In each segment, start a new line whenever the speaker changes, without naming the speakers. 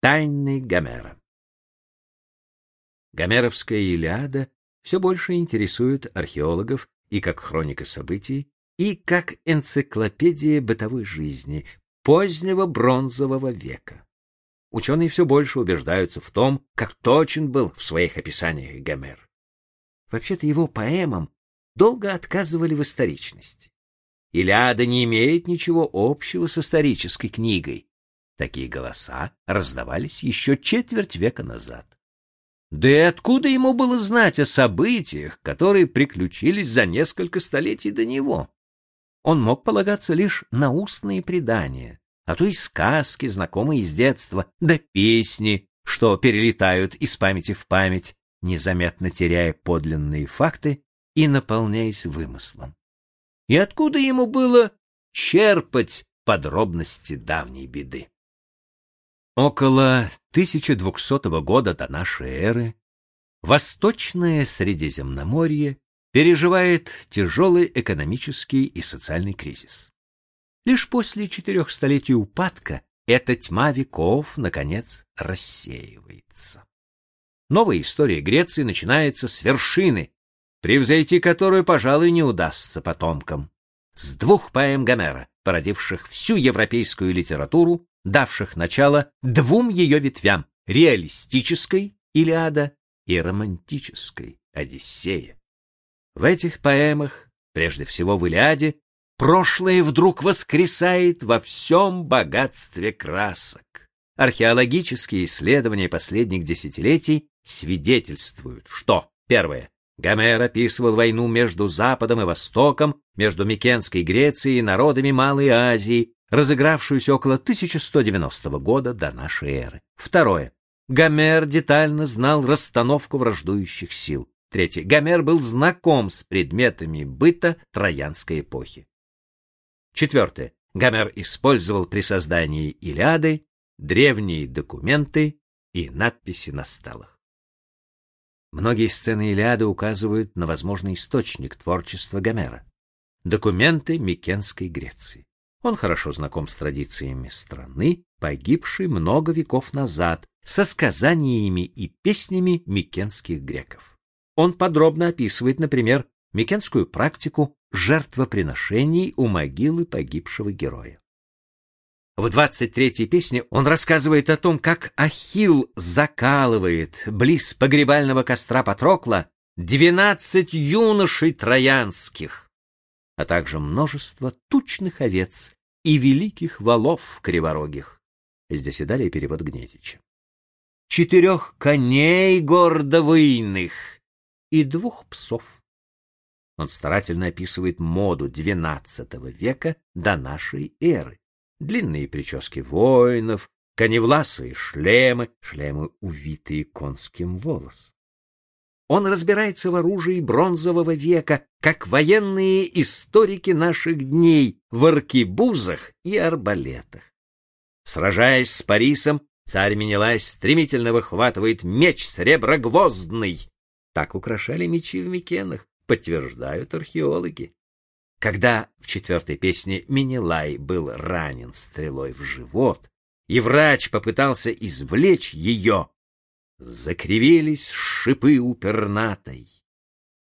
Тайны Гомера. Гомеровская Илиада все больше интересует археологов и как хроника событий, и как энциклопедия бытовой жизни позднего бронзового века. Ученые все больше убеждаются в том, как точен был в своих описаниях Гомер. Вообще-то его поэмам долго отказывали в историчности. Илиада не имеет ничего общего с исторической книгой. Такие голоса раздавались еще четверть века назад. Да и откуда ему было знать о событиях, которые приключились за несколько столетий до него? Он мог полагаться лишь на устные предания, а то и сказки, знакомые с детства, да песни, что перелетают из памяти в память, незаметно теряя подлинные факты и наполняясь вымыслом. И откуда ему было черпать подробности давней беды? Около 1200 года до нашей эры Восточное Средиземноморье переживает тяжелый экономический и социальный кризис. Лишь после четырех столетий упадка эта тьма веков, наконец, рассеивается. Новая история Греции начинается с вершины, превзойти которую, пожалуй, не удастся потомкам. С двух поэм Гомера, породивших всю европейскую литературу, давших начало двум ее ветвям — реалистической Илиада и романтической Одиссея. В этих поэмах, прежде всего в Илиаде, прошлое вдруг воскресает во всем богатстве красок. Археологические исследования последних десятилетий свидетельствуют, что, первое, Гомер описывал войну между Западом и Востоком, между Микенской Грецией и народами Малой Азии, разыгравшуюся около 1190 года до нашей эры. Второе. Гомер детально знал расстановку враждующих сил. Третье. Гомер был знаком с предметами быта троянской эпохи. Четвертое. Гомер использовал при создании Илиады древние документы и надписи на стелах. Многие сцены Илиады указывают на возможный источник творчества Гомера — документы Микенской Греции. Он хорошо знаком с традициями страны, погибшей много веков назад, со сказаниями и песнями микенских греков. Он подробно описывает, например, микенскую практику жертвоприношений у могилы погибшего героя. В 23-й песне он рассказывает о том, как Ахилл закалывает близ погребального костра Патрокла двенадцать юношей троянских, а также множество тучных овец и великих валов криворогих. Здесь и далее перевод Гнетича. Четырех коней гордовыйных и двух псов. Он старательно описывает моду XII века до нашей эры длинные прически воинов, коневласые шлемы, шлемы, увитые конским волосом. Он разбирается в оружии бронзового века, как военные историки наших дней, в аркебузах и арбалетах. Сражаясь с Парисом, царь Менелай стремительно выхватывает меч среброгвоздный. Так украшали мечи в Микенах, подтверждают археологи. Когда в четвертой песне Минилай был ранен стрелой в живот, и врач попытался извлечь ее, закривились шипы у пернатой.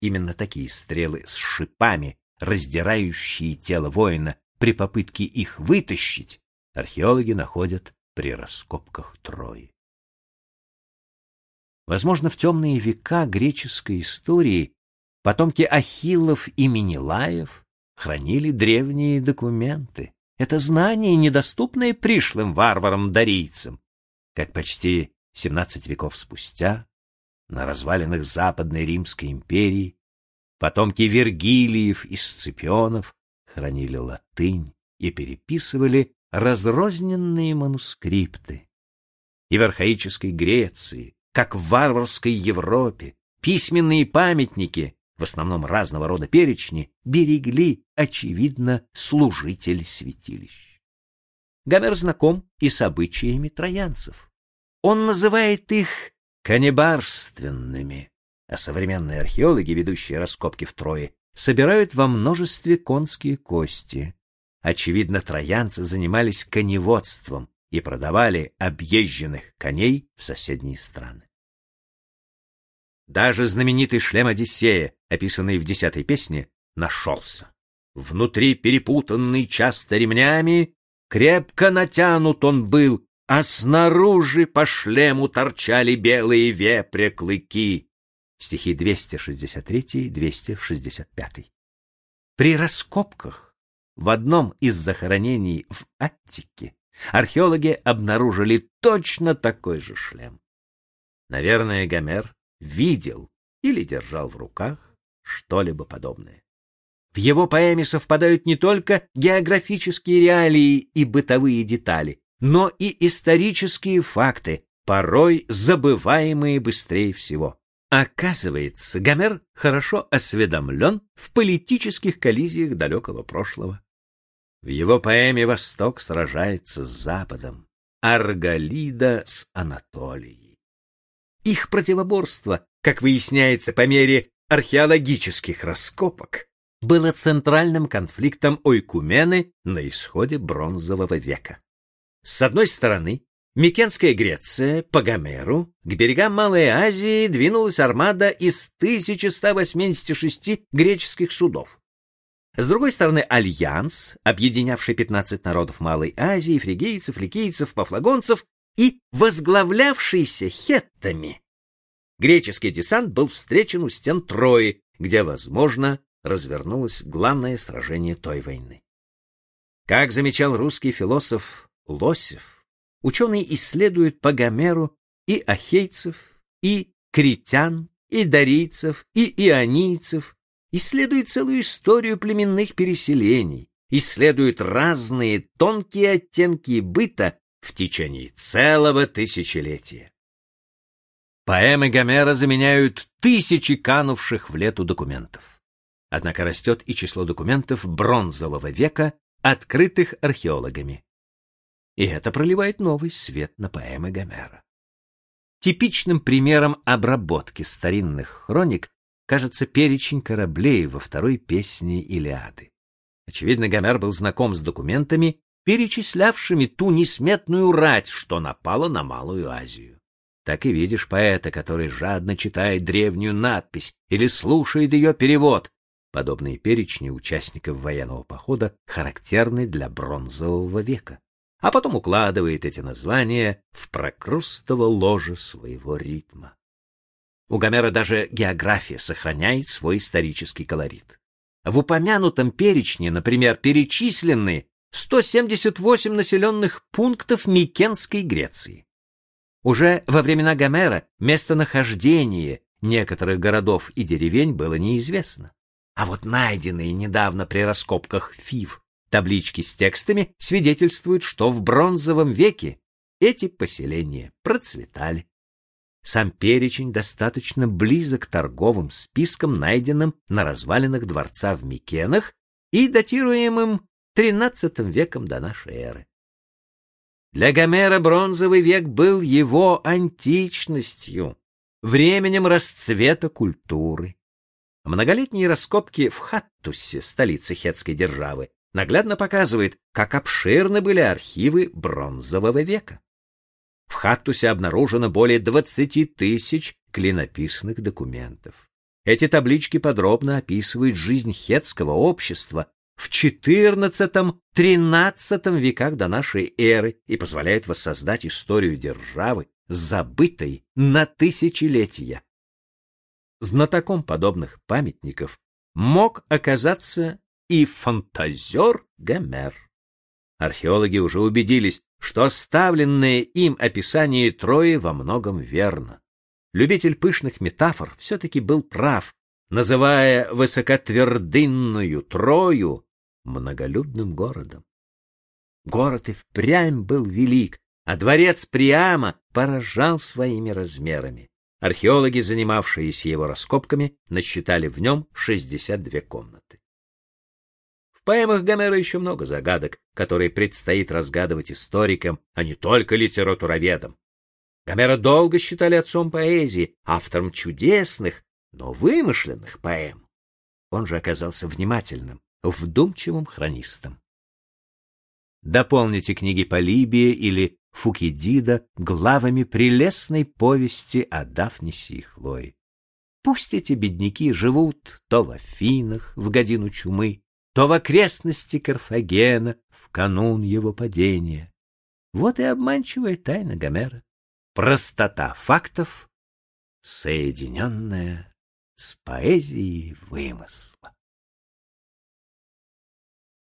Именно такие стрелы с шипами, раздирающие тело воина, при попытке их вытащить, археологи находят при раскопках Трои. Возможно, в темные века греческой истории потомки Ахиллов и Менелаев хранили древние документы. Это знание, недоступное пришлым варварам-дарийцам. Как почти 17 веков спустя, на развалинах Западной Римской империи, потомки Вергилиев и Сципионов хранили латынь и переписывали разрозненные манускрипты. И в архаической Греции, как в варварской Европе, письменные памятники в основном разного рода перечни, берегли, очевидно, служители святилищ. Гомер знаком и с обычаями троянцев. Он называет их каннибарственными, а современные археологи, ведущие раскопки в Трое, собирают во множестве конские кости. Очевидно, троянцы занимались коневодством, и продавали объезженных коней в соседние страны. Даже знаменитый шлем Одиссея, описанный в десятой песне, нашелся. Внутри перепутанный часто ремнями, крепко натянут он был, а снаружи по шлему торчали белые вепря клыки. Стихи 263-265. При раскопках в одном из захоронений в Аттике археологи обнаружили точно такой же шлем. Наверное, Гомер видел или держал в руках что-либо подобное. В его поэме совпадают не только географические реалии и бытовые детали, но и исторические факты, порой забываемые быстрее всего. Оказывается, Гомер хорошо осведомлен в политических коллизиях далекого прошлого. В его поэме «Восток сражается с Западом», Арголида с Анатолией. Их противоборство, как выясняется по мере археологических раскопок, было центральным конфликтом Ойкумены на исходе бронзового века. С одной стороны, Микенская Греция по Гомеру к берегам Малой Азии двинулась армада из 1186 греческих судов. С другой стороны, альянс, объединявший 15 народов Малой Азии, фригийцев, ликийцев, пафлагонцев и возглавлявшийся хеттами. Греческий десант был встречен у стен Трои, где, возможно, развернулось главное сражение той войны. Как замечал русский философ Лосев, Ученые исследуют по Гомеру и ахейцев, и критян, и дарийцев, и ионийцев, исследуют целую историю племенных переселений, исследуют разные тонкие оттенки быта в течение целого тысячелетия. Поэмы Гомера заменяют тысячи канувших в лету документов. Однако растет и число документов бронзового века, открытых археологами и это проливает новый свет на поэмы Гомера. Типичным примером обработки старинных хроник кажется перечень кораблей во второй песне Илиады. Очевидно, Гомер был знаком с документами, перечислявшими ту несметную рать, что напала на Малую Азию. Так и видишь поэта, который жадно читает древнюю надпись или слушает ее перевод. Подобные перечни участников военного похода характерны для бронзового века а потом укладывает эти названия в прокрустово ложе своего ритма. У Гомера даже география сохраняет свой исторический колорит. В упомянутом перечне, например, перечислены 178 населенных пунктов Микенской Греции. Уже во времена Гомера местонахождение некоторых городов и деревень было неизвестно. А вот найденные недавно при раскопках Фив Таблички с текстами свидетельствуют, что в бронзовом веке эти поселения процветали. Сам перечень достаточно близок к торговым спискам, найденным на развалинах дворца в Микенах и датируемым XIII веком до нашей эры. Для Гомера бронзовый век был его античностью, временем расцвета культуры. Многолетние раскопки в Хаттусе, столице хетской державы, наглядно показывает, как обширны были архивы бронзового века. В Хаттусе обнаружено более 20 тысяч клинописных документов. Эти таблички подробно описывают жизнь хетского общества в XIV-XIII веках до нашей эры и позволяют воссоздать историю державы, забытой на тысячелетия. Знатоком подобных памятников мог оказаться и фантазер Гомер. Археологи уже убедились, что оставленное им описание Трои во многом верно. Любитель пышных метафор все-таки был прав, называя высокотвердынную Трою многолюдным городом. Город и впрямь был велик, а дворец Приама поражал своими размерами. Археологи, занимавшиеся его раскопками, насчитали в нем 62 комнаты поэмах Гомера еще много загадок, которые предстоит разгадывать историкам, а не только литературоведам. Гомера долго считали отцом поэзии, автором чудесных, но вымышленных поэм. Он же оказался внимательным, вдумчивым хронистом. Дополните книги Полибия или Фукидида главами прелестной повести о Дафнисе и. Пусть эти бедняки живут то в Афинах в годину чумы, то в окрестности Карфагена в канун его падения. Вот и обманчивая тайна Гомера. Простота фактов, соединенная с поэзией вымысла.